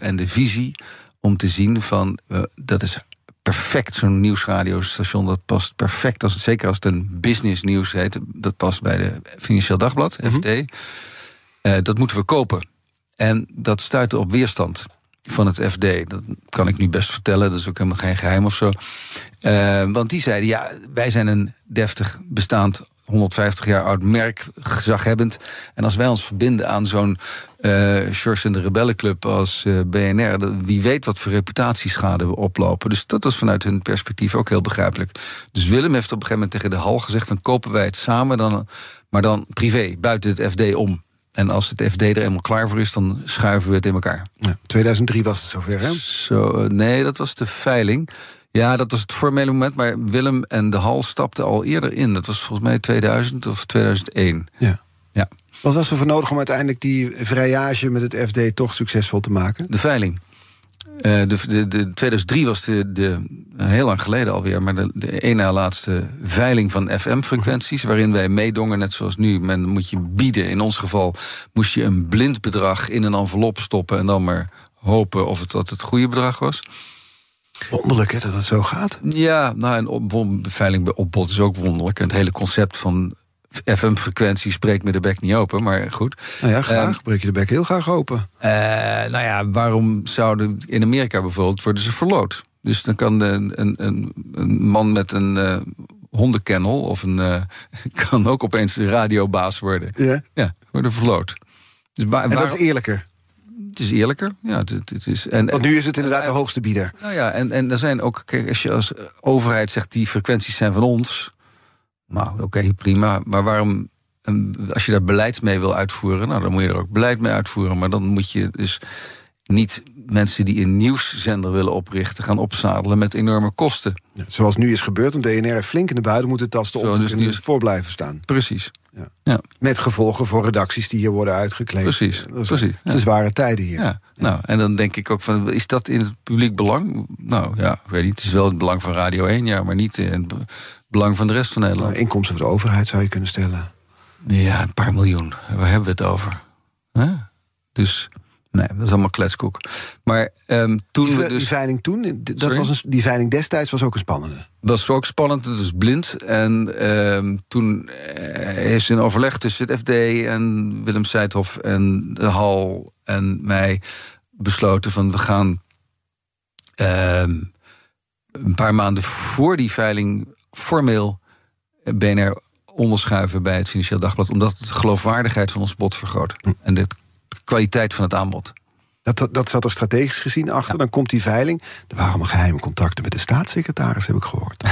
en de visie om te zien van... eh, dat is perfect, zo'n nieuwsradiostation. Dat past perfect, als zeker als het een business nieuws heet. Dat past bij de Financieel Dagblad, FD. Eh, dat moeten we kopen. En dat stuitte op weerstand van het FD. Dat kan ik nu best vertellen, dat is ook helemaal geen geheim of zo. Eh, want die zeiden, ja, wij zijn een deftig bestaand... 150 jaar oud merk, gezaghebbend. En als wij ons verbinden aan zo'n eh George en de Rebellenclub als eh, BNR... wie weet wat voor reputatieschade we oplopen. Dus dat was vanuit hun perspectief ook heel begrijpelijk. Dus Willem heeft op een gegeven moment tegen de hal gezegd... dan kopen wij het samen, dan, maar dan privé, buiten het FD om. En als het FD er eenmaal klaar voor is, dan schuiven we het in elkaar. Ja. 2003 was het zover, hè? Zo, eh, nee, dat was de veiling. Ja, dat was het formele moment, maar Willem en de Hal stapten al eerder in. Dat was volgens mij 2000 of 2001. Ja. Ja, Wat was er voor nodig om uiteindelijk die vrijage met het FD toch succesvol te maken? de veiling. Eh, de, de, de 2003 was de, de, heel lang geleden alweer, maar de, de één na laatste veiling van FM-frequenties, waarin wij meedongen, net zoals nu. Men moet je bieden. In ons geval moest je een blind bedrag in een envelop stoppen en dan maar hopen of het dat het goede bedrag was. Wonderlijk, hè, dat het zo gaat. Ja, nou, en op, veiling bij opbod is ook wonderlijk. En het hele concept van FM-frequentie spreekt me de bek niet open, maar goed. Nou ja, graag. Ehm, Breek je de bek heel graag open. Eh, nou ja, waarom zouden in Amerika bijvoorbeeld worden ze verloot? Dus dan kan een, een, een man met een eh, hondenkennel of een eh, kan ook opeens de radiobaas worden. Ja. Ja, worden verloot. Dus waar, En dat is eerlijker. Het is eerlijker. Ja, het, het- het is. En, Want nu is het inderdaad de hoogste bieder. Nou ja, en, en er zijn ook, kijk, als je als overheid zegt die frequenties zijn van ons. Nou, oké, prima. Maar waarom, en als je daar beleid mee wil uitvoeren, nou dan moet je er ook beleid mee uitvoeren. Maar dan moet je dus niet mensen die een nieuwszender willen oprichten gaan opzadelen met enorme kosten. Ja, Zoals nu is gebeurd, een DNR flink in de buiten moeten tasten om dus nu is- voor blijven staan. Precies. Ja. Ja, Met gevolgen voor redacties die hier worden uitgekleed. Precies, Dat is- precies, Het zijn zware tijden hier. ja. Nou, en dan denk ik ook van, is dat in het publiek belang? Nou ja, ik weet niet. Het is wel het belang van Radio 1, ja, maar niet in het be- belang van de rest van Nederland. Nou, inkomsten van de overheid zou je kunnen stellen. Ja, een paar miljoen. Waar hebben we het over? Hè? Dus, Nee, dat is allemaal kletskoek. Maar um, toen die, we dus... die veiling toen, dat was een, die veiling destijds was ook een spannende. Dat was ook spannend, het is blind. En um, toen is in overleg tussen het FD en Willem Seidhoff en de Hal en mij besloten van we gaan um, een paar maanden voor die veiling formeel BNR onderschuiven bij het Financieel Dagblad, omdat het de geloofwaardigheid van ons bod vergroot. Hm. En de kwaliteit van het aanbod. Dat, dat, zat er strategisch gezien achter. Ja. Dan komt die veiling. Er waren allemaal geheime contacten met de staatssecretaris, heb ik gehoord.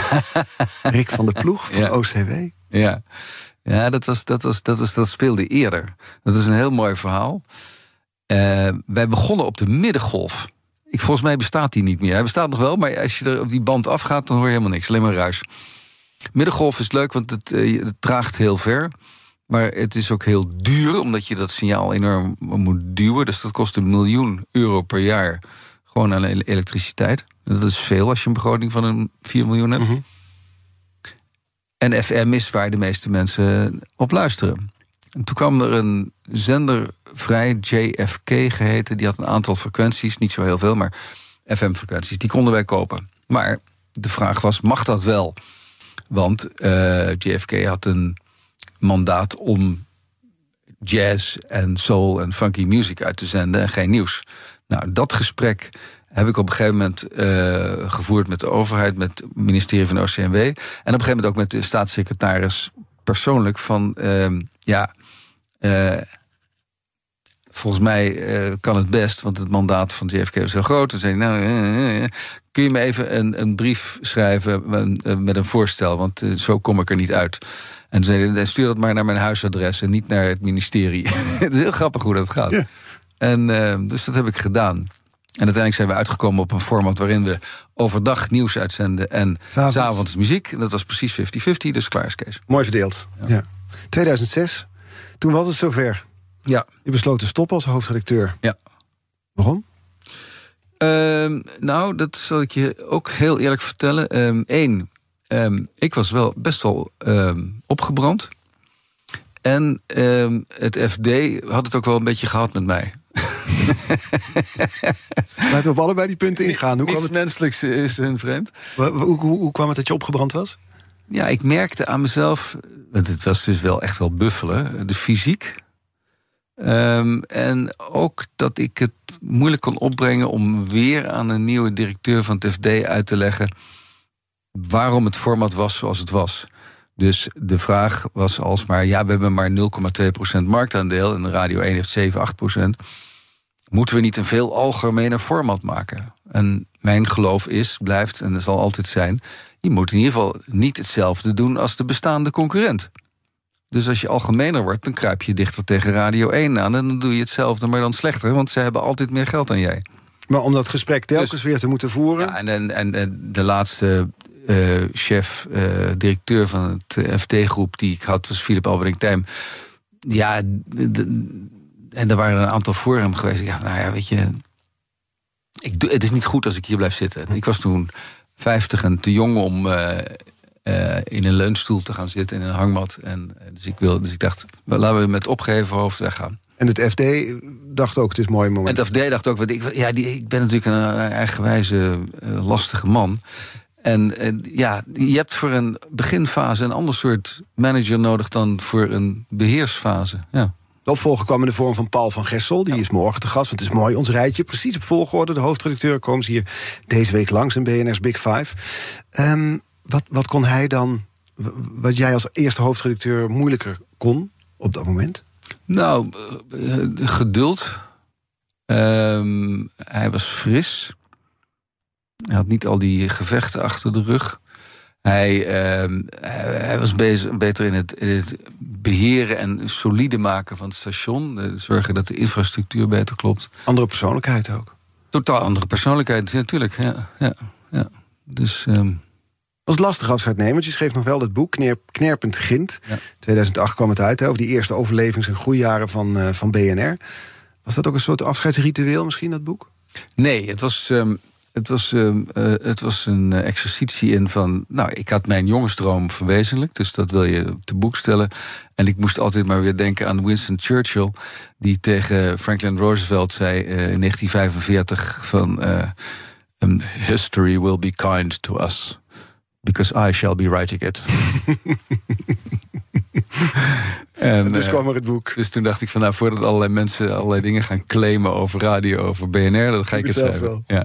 Rick van der Ploeg van Ja. OCW. Ja, ja dat, was, dat, was, dat, was, dat speelde eerder. Dat is een heel mooi verhaal. Uh, wij begonnen op de middengolf. Ik, volgens mij bestaat die niet meer. Hij bestaat nog wel, maar als je er op die band afgaat... dan hoor je helemaal niks, alleen maar ruis. Middengolf is leuk, want het, uh, het traagt heel ver. Maar het is ook heel duur, omdat je dat signaal enorm moet duwen. Dus dat kost een miljoen euro per jaar. Gewoon aan elektriciteit. Dat is veel als je een begroting van een 4 miljoen hebt. Mm -hmm. En FM is waar de meeste mensen op luisteren. En toen kwam er een zender vrij, JFK geheten. Die had een aantal frequenties, niet zo heel veel, maar FM-frequenties. Die konden wij kopen. Maar de vraag was, mag dat wel? Want uh, JFK had een mandaat om jazz en soul en funky music uit te zenden en geen nieuws. Nou, dat gesprek heb ik op een gegeven moment uh, gevoerd met de overheid, met het ministerie van OCMW. En op een gegeven moment ook met de staatssecretaris persoonlijk van uh, ja. Uh, volgens mij uh, kan het best, want het mandaat van JFK is heel groot. Dan zei ik, nou, uh, kun je me even een, een brief schrijven met een voorstel, want zo kom ik er niet uit. En zei hij, stuur dat maar naar mijn huisadres en niet naar het ministerie. het is heel grappig hoe dat gaat. Ja. En dus dat heb ik gedaan. En uiteindelijk zijn we uitgekomen op een format waarin we overdag nieuws uitzenden en s'avonds, avonds muziek. Dat was precies 50-50, dus klaar is Kees. Mooi verdeeld. Ja. ja. 2006, toen was het zover. Ja. Je besloot te stoppen als hoofdredacteur. Ja. Waarom? Uh, nou, dat zal ik je ook heel eerlijk vertellen. Eén, um, ik was wel best wel opgebrand. En het FD had het ook wel een beetje gehad met mij. Laten we op allebei die punten ingaan. Hoe Niets het... menselijks is hun vreemd. Hoe, hoe, hoe, kwam het dat je opgebrand was? Ja, ik merkte aan mezelf... want het was dus wel echt wel buffelen. De fysiek. Um, en ook dat ik het moeilijk kon opbrengen... om weer aan een nieuwe directeur van het FD uit te leggen... waarom het format was zoals het was. Dus de vraag was alsmaar... ja, we hebben maar 0,2% marktaandeel... en Radio 1 heeft 7, 8%. Moeten we niet een veel algemener format maken? En mijn geloof is, blijft en dat zal altijd zijn... je moet in ieder geval niet hetzelfde doen als de bestaande concurrent. Dus als je algemener wordt, dan kruip je dichter tegen Radio 1 aan... en dan doe je hetzelfde, maar dan slechter... want ze hebben altijd meer geld dan jij. Maar om dat gesprek telkens dus, weer te moeten voeren... Ja, en, en, en, en de laatste uh, chef, uh, directeur van het FT-groep die ik had, was Philip Albering Tijm. Ja, en er waren een aantal voor hem geweest. Ik dacht, nou ja, weet je, ik doe, het is niet goed als ik hier blijf zitten. Ik was toen 50 en te jong om uh, in een leunstoel te gaan zitten in een hangmat. En, dus, ik wil, dus ik dacht, laten we met opgeheven hoofd weggaan. En het FD dacht ook, het is een mooi moment. En het FD dacht ook, want ik, ja, die, ik ben natuurlijk een eigenwijze, lastige man. En uh, ja, je hebt voor een beginfase een ander soort manager nodig dan voor een beheersfase. Ja. De opvolger kwam in de vorm van Paul van Gessel. Die ja. is morgen te gast, want het is mooi. Ons rijtje, precies op volgorde. De hoofdredacteur komt hier deze week langs in BNR's Big Five. Um, wat, wat kon hij dan, wat jij als eerste hoofdredacteur moeilijker kon op dat moment? Nou, uh, geduld. Um, hij was fris. Hij had niet al die gevechten achter de rug. Hij, uh, hij was bezig, beter in het, in het, beheren en solide maken van het station. Uh, zorgen dat de infrastructuur beter klopt. Andere persoonlijkheid ook. Totaal andere persoonlijkheid, natuurlijk. Ja, ja, ja. Dus, um... was lastig afscheid nemen, want je schreef nog wel het boek Kner, Knerpend Grind. Ja. 2008 kwam het uit, over die eerste overlevings- en groeijaren van, uh, van BNR. Was dat ook een soort afscheidsritueel misschien, dat boek? Nee, het was... Um, Het was, uh, het was een exercitie in van. Nou, ik had mijn jongensdroom verwezenlijkt, dus dat wil je te boek stellen. En ik moest altijd maar weer denken aan Winston Churchill, die tegen Franklin Roosevelt zei in 1945 van. History will be kind to us, because I shall be writing it. En, dus kwam er het boek. Dus toen dacht ik van nou, voordat allerlei mensen allerlei dingen gaan claimen over radio, over BNR, dat ga ik het schrijven. Ja.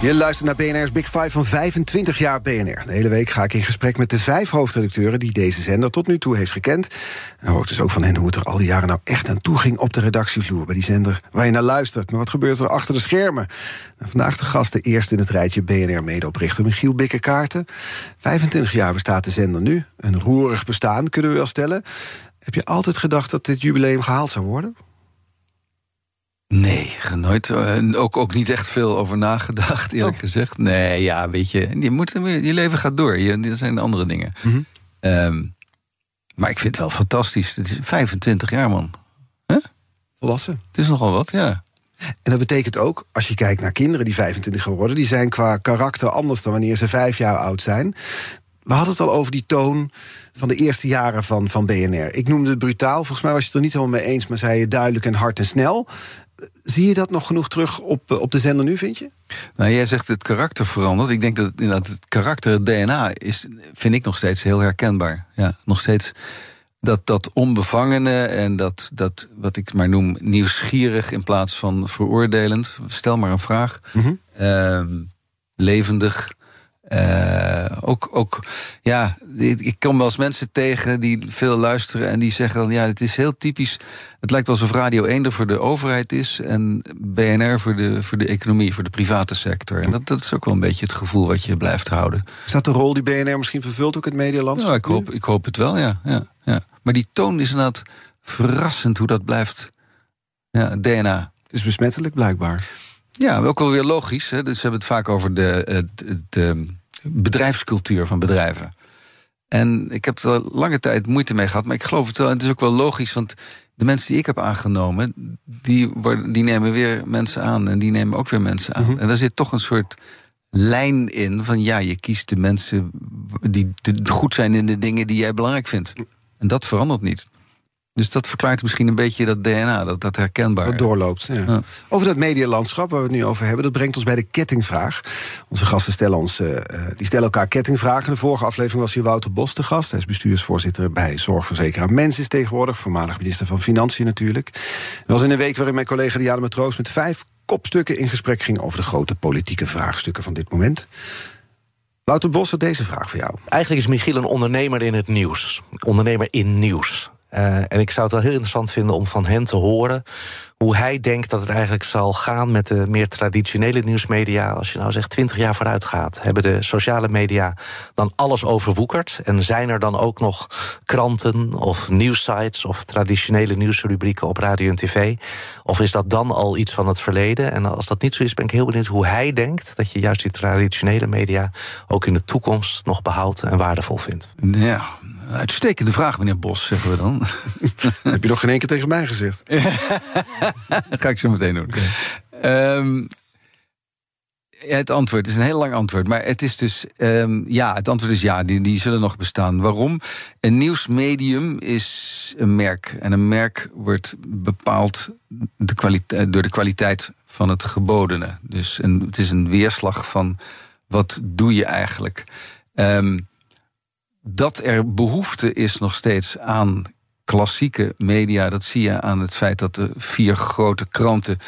Je luistert naar BNR's Big Five van 25 jaar BNR. De hele week ga ik in gesprek met de vijf hoofdredacteuren... die deze zender tot nu toe heeft gekend. En hoor ik dus ook van hen hoe het er al die jaren nou echt aan toe ging... op de redactievloer bij die zender waar je naar luistert. Maar wat gebeurt er achter de schermen? Nou, vandaag de gasten eerst in het rijtje BNR-medeoprichter Michiel Bikkekaarten. 25 jaar bestaat de zender nu. Een roerig bestaan, kunnen we wel stellen. Heb je altijd gedacht dat dit jubileum gehaald zou worden? Nee, nooit. Uh, ook, ook niet echt veel over nagedacht, eerlijk oh. gezegd. Nee, ja, weet je, je, moet, je leven gaat door. Je, er zijn andere dingen. Mhm. Ehm, maar ik vind het wel fantastisch. Het is 25 jaar, man. Huh? Volwassen. Het is nogal wat, ja. En dat betekent ook, als je kijkt naar kinderen die 25 geworden... die zijn qua karakter anders dan wanneer ze vijf jaar oud zijn. We hadden het al over die toon van de eerste jaren van, van BNR. Ik noemde het brutaal, volgens mij was je het er niet helemaal mee eens... maar zei je duidelijk en hard en snel. Zie je dat nog genoeg terug op, eh, op de zender nu, vind je? Nou, jij zegt het karakter verandert. Ik denk dat inderdaad het karakter, het DNA, is, vind ik nog steeds heel herkenbaar. Ja, nog steeds dat, dat onbevangene en dat, dat, wat ik maar noem, nieuwsgierig in plaats van veroordelend. Stel maar een vraag. Mhm. Ehm, levendig. Uh, ook, ook, ja, ik kom wel eens mensen tegen die veel luisteren en die zeggen dan, ja, het is heel typisch. Het lijkt alsof Radio 1 er voor de overheid is en BNR voor de, voor de economie, voor de private sector. En dat, dat is ook wel een beetje het gevoel wat je blijft houden. Is dat de rol die BNR misschien vervult ook in het medialandschap? Ja, ik hoop, ik hoop het wel, ja, ja, ja. Maar die toon is inderdaad verrassend hoe dat blijft. Ja, DNA. Het is besmettelijk, blijkbaar. Ja, ook wel weer logisch. Hè. Dus we hebben het vaak over de, de bedrijfscultuur van bedrijven. En ik heb er lange tijd moeite mee gehad, maar ik geloof het wel. En het is ook wel logisch, want de mensen die ik heb aangenomen, die, worden, die nemen weer mensen aan en die nemen ook weer mensen aan. Mhm. En daar zit toch een soort lijn in van ja, je kiest de mensen die goed zijn in de dingen die jij belangrijk vindt. En dat verandert niet. Dus dat verklaart misschien een beetje dat DNA, dat, dat herkenbaar. Dat doorloopt. Ja. Over dat medialandschap waar we het nu over hebben, dat brengt ons bij de kettingvraag. Onze gasten stellen, ons, uh, die stellen elkaar kettingvragen. In de vorige aflevering was hier Wouter Bos te gast. Hij is bestuursvoorzitter bij Zorgverzekeraar Mens is tegenwoordig. Voormalig minister van Financiën natuurlijk. Dat was in een week waarin mijn collega Diana Matroos met vijf kopstukken in gesprek ging over de grote politieke vraagstukken van dit moment. Wouter Bos, deze vraag voor jou. Eigenlijk is Michiel een ondernemer in het nieuws. Ondernemer in nieuws. Uh, en ik zou het wel heel interessant vinden om van hen te horen hoe hij denkt dat het eigenlijk zal gaan met de meer traditionele nieuwsmedia. Als je nou zegt 20 jaar vooruit gaat, hebben de sociale media dan alles overwoekerd? En zijn er dan ook nog kranten of nieuwsites of traditionele nieuwsrubrieken op radio en tv? Of is dat dan al iets van het verleden? En als dat niet zo is, ben ik heel benieuwd hoe hij denkt dat je juist die traditionele media ook in de toekomst nog behoudt en waardevol vindt. Ja, Uitstekende vraag, meneer Bos, zeggen we dan. Heb je nog geen één keer tegen mij gezegd? dat ga ik zo meteen doen. Ehm, ja, het antwoord is een heel lang antwoord. Maar het is dus. Um, ja, het antwoord is ja, die, die zullen nog bestaan. Waarom? Een nieuwsmedium is een merk. En een merk wordt bepaald de kwaliteit, door de kwaliteit van het gebodene. Dus een, het is een weerslag van wat doe je eigenlijk. Um, dat er behoefte is nog steeds aan klassieke media, dat zie je aan het feit dat de vier grote kranten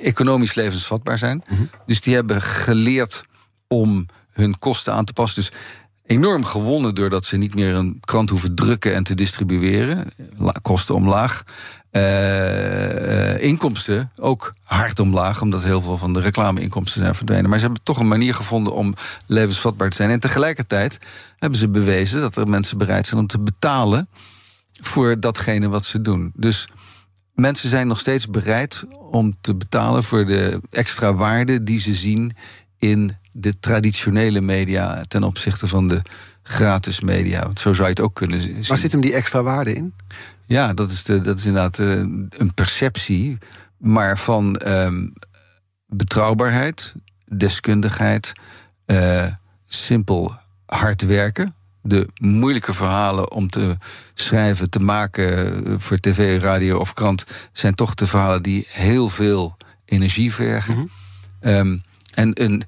economisch levensvatbaar zijn. Mhm. Dus die hebben geleerd om hun kosten aan te passen. Dus enorm gewonnen doordat ze niet meer een krant hoeven drukken en te distribueren. Kosten omlaag. Uh, inkomsten ook hard omlaag, omdat heel veel van de reclameinkomsten zijn verdwenen. Maar ze hebben toch een manier gevonden om levensvatbaar te zijn. En tegelijkertijd hebben ze bewezen dat er mensen bereid zijn om te betalen voor datgene wat ze doen. Dus mensen zijn nog steeds bereid om te betalen voor de extra waarde die ze zien in de traditionele media ten opzichte van de gratis media. Want zo zou je het ook kunnen zien. Waar zit hem die extra waarde in? Ja, dat is, de, dat is inderdaad uh, een perceptie, maar van um, betrouwbaarheid, deskundigheid, uh, simpel hard werken. De moeilijke verhalen om te schrijven, te maken voor tv, radio of krant, zijn toch de verhalen die heel veel energie vergen. Mm -hmm. um, en een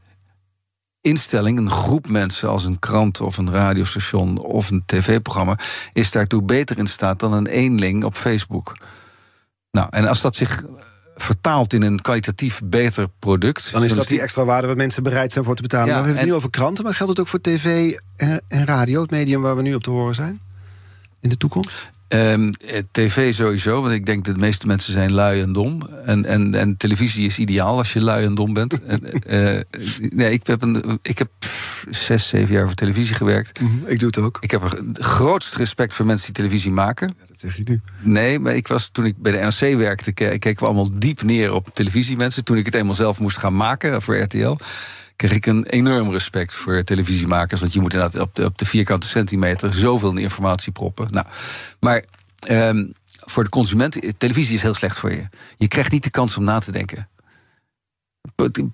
instelling, een groep mensen als een krant of een radiostation of een tv-programma, is daartoe beter in staat dan een eenling op Facebook. Nou, en als dat zich vertaalt in een kwalitatief beter product. Dan is dat die extra waarde waar mensen bereid zijn voor te betalen. Ja, maar we hebben het nu over kranten, maar geldt het ook voor tv en radio, het medium waar we nu op te horen zijn? In de toekomst? Um, TV sowieso, want ik denk dat de meeste mensen zijn lui en dom. En, en, en televisie is ideaal als je lui en dom bent. en, uh, nee, ik heb, een, ik heb zes, zeven jaar voor televisie gewerkt. Mm -hmm, ik doe het ook. Ik heb het grootst respect voor mensen die televisie maken. Ja, dat zeg je nu. Nee, maar ik was, toen ik bij de NRC werkte, keken we allemaal diep neer op televisiemensen. Toen ik het eenmaal zelf moest gaan maken voor RTL kreeg ik een enorm respect voor televisiemakers. Want je moet inderdaad op de, op de vierkante centimeter zoveel informatie proppen. Nou, maar um, voor de consument, televisie is heel slecht voor je. Je krijgt niet de kans om na te denken.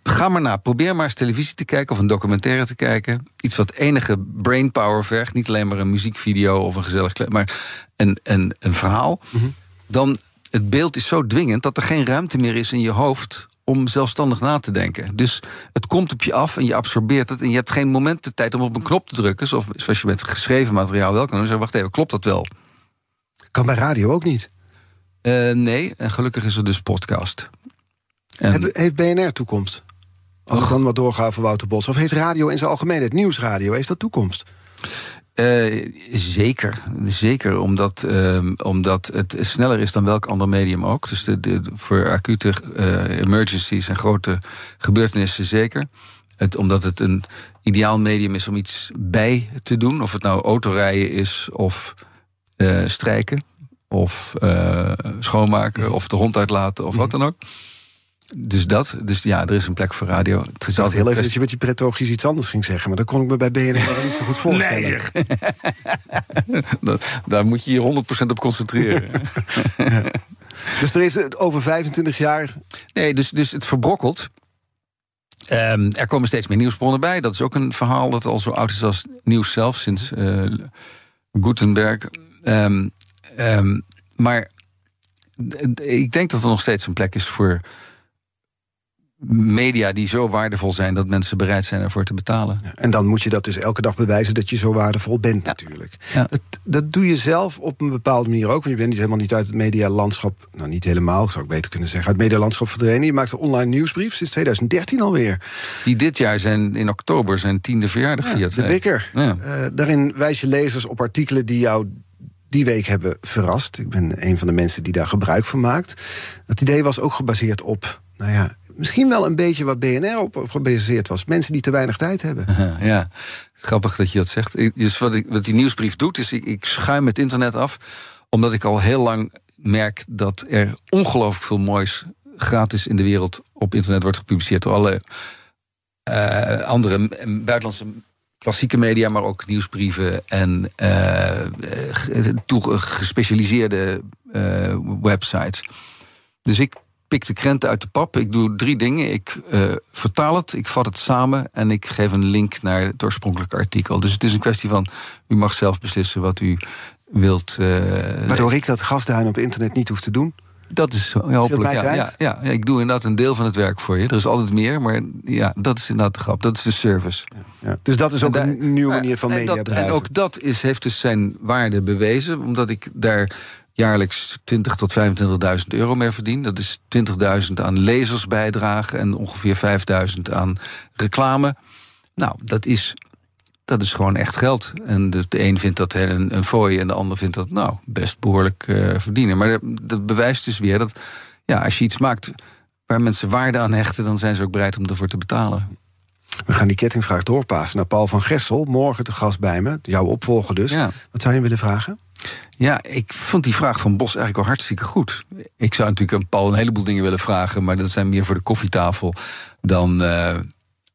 Ga maar na. Probeer maar eens televisie te kijken of een documentaire te kijken. Iets wat enige brainpower vergt. Niet alleen maar een muziekvideo of een gezellig... maar een, een, een verhaal. Mm -hmm. Dan het beeld is zo dwingend dat er geen ruimte meer is in je hoofd om zelfstandig na te denken. Dus het komt op je af en je absorbeert het... en je hebt geen moment de tijd om op een knop te drukken... zoals, zoals je met geschreven materiaal wel kan doen. Zeg, wacht even, klopt dat wel? Kan bij radio ook niet? Uh, nee, en gelukkig is er dus podcast. En... Heeft BNR toekomst? Als ik dan wat doorgaan voor Wouter Bos. Of heeft radio in zijn algemeenheid, nieuwsradio, heeft dat toekomst? Uh, zeker, zeker omdat, uh, omdat het sneller is dan welk ander medium ook. Dus voor acute uh, emergencies en grote gebeurtenissen zeker. Omdat het een ideaal medium is om iets bij te doen. Of het nou autorijden is of strijken. Of schoonmaken of de hond uitlaten of wat dan ook. Dus dat, dus ja, er is een plek voor radio. Het is altijd heel even dat je met die pretogisch iets anders ging zeggen, maar dat kon ik me bij BNR niet zo goed voorstellen. Nee, daar moet je je 100% op concentreren. ja. Dus er is over 25 jaar. Nee, dus, dus het verbrokkelt. Um, er komen steeds meer nieuwsbronnen bij. Dat is ook een verhaal dat al zo oud is als nieuws zelf, sinds uh, Gutenberg. Um, um, maar ik denk dat er nog steeds een plek is voor media die zo waardevol zijn dat mensen bereid zijn ervoor te betalen. Ja, en dan moet je dat dus elke dag bewijzen dat je zo waardevol bent, natuurlijk. Ja. Dat, dat, doe je zelf op een bepaalde manier ook. Want je bent niet helemaal niet uit het medialandschap. Nou, niet helemaal, zou ik beter kunnen zeggen. Uit het medialandschap verdwenen. Je maakt een online nieuwsbrief sinds 2013 alweer. Die dit jaar zijn in oktober zijn tiende verjaardag viert. de Bikker. Uh, daarin wijs je lezers op artikelen die jou die week hebben verrast. Ik ben een van de mensen die daar gebruik van maakt. Dat idee was ook gebaseerd op nou ja, misschien wel een beetje wat BNR op, gebaseerd was. Mensen die te weinig tijd hebben. Ja, grappig dat je dat zegt. Dus wat, wat die nieuwsbrief doet, is ik, schuim het internet af... omdat ik al heel lang merk dat er ongelooflijk veel moois... gratis in de wereld op internet wordt gepubliceerd... door alle uh, andere buitenlandse klassieke media... maar ook nieuwsbrieven en uh, gespecialiseerde websites. Dus ik pik de krenten uit de pap. Ik doe drie dingen. Ik uh, vertaal het, ik vat het samen en ik geef een link naar het oorspronkelijke artikel. Dus het is een kwestie van, u mag zelf beslissen wat u wilt. Uh, Waardoor ik dat gasduin op internet niet hoef te doen? Dat is hopelijk. Ja, ja, ja, ja, ik doe inderdaad een deel van het werk voor je. Er is altijd meer, maar ja, dat is inderdaad de grap. Dat is de service. Ja, dus dat is ook een nieuwe manier van media en, en ook dat is, heeft dus zijn waarde bewezen, omdat ik daar jaarlijks 20 tot 25.000 euro mee verdien. Dat is 20.000 aan lezersbijdrage en ongeveer 5.000 aan reclame. Nou, dat is dat is gewoon echt geld. En de, de een vindt dat een, een fooi en de ander vindt dat nou best behoorlijk uh, verdienen. Maar dat bewijst dus weer dat ja, als je iets maakt waar mensen waarde aan hechten, dan zijn ze ook bereid om ervoor te betalen. We gaan die kettingvraag doorpassen naar Paul van Gessel. Morgen te gast bij me, jouw opvolger dus. Wat zou je willen vragen? Ja, ik vond die vraag van Bos eigenlijk wel hartstikke goed. Ik zou natuurlijk een Paul een heleboel dingen willen vragen... maar dat zijn meer voor de koffietafel dan, uh,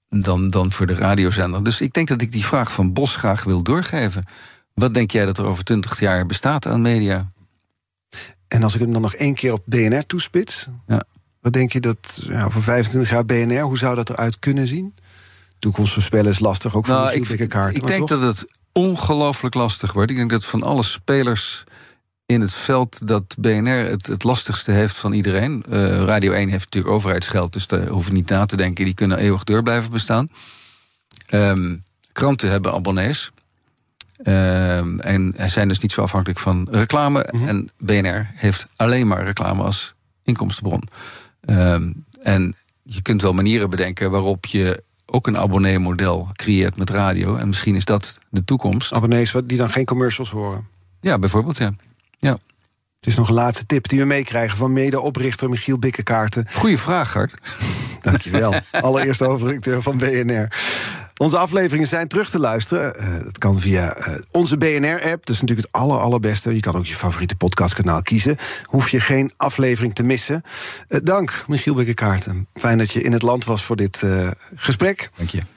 dan, dan voor de radiozender. Dus ik denk dat ik die vraag van Bos graag wil doorgeven. Wat denk jij dat er over 20 jaar bestaat aan media? En als ik hem dan nog één keer op BNR toespits... Ja. wat denk je dat ja, over 25 jaar BNR... hoe zou dat eruit kunnen zien? Toekomst voorspellen is lastig, ook voor nou, een ik, kaart. Ik denk dat het ongelooflijk lastig wordt. Ik denk dat van alle spelers in het veld dat BNR het, het lastigste heeft van iedereen. Uh, Radio 1 heeft natuurlijk overheidsgeld, dus daar hoeven niet na te denken. Die kunnen eeuwig door blijven bestaan. Um, kranten hebben abonnees. Um, en zijn dus niet zo afhankelijk van reclame. Mhm. En BNR heeft alleen maar reclame als inkomstenbron. Um, en je kunt wel manieren bedenken waarop je ook een abonneemodel creëert met radio. En misschien is dat de toekomst. Abonnees die dan geen commercials horen? Ja, bijvoorbeeld, ja. ja. Het is nog een laatste tip die we meekrijgen van mede-oprichter Michiel Bikkekaarten. Goeie vraag, Hart. Dankjewel. Allereerste hoofdredacteur van BNR. Onze afleveringen zijn terug te luisteren. Uh, dat kan via uh, onze BNR-app. Dat is natuurlijk het aller, allerbeste. Je kan ook je favoriete podcastkanaal kiezen. Hoef je geen aflevering te missen. Uh, dank, Michiel Bikkekaarten. Fijn dat je in het land was voor dit gesprek. Dank je.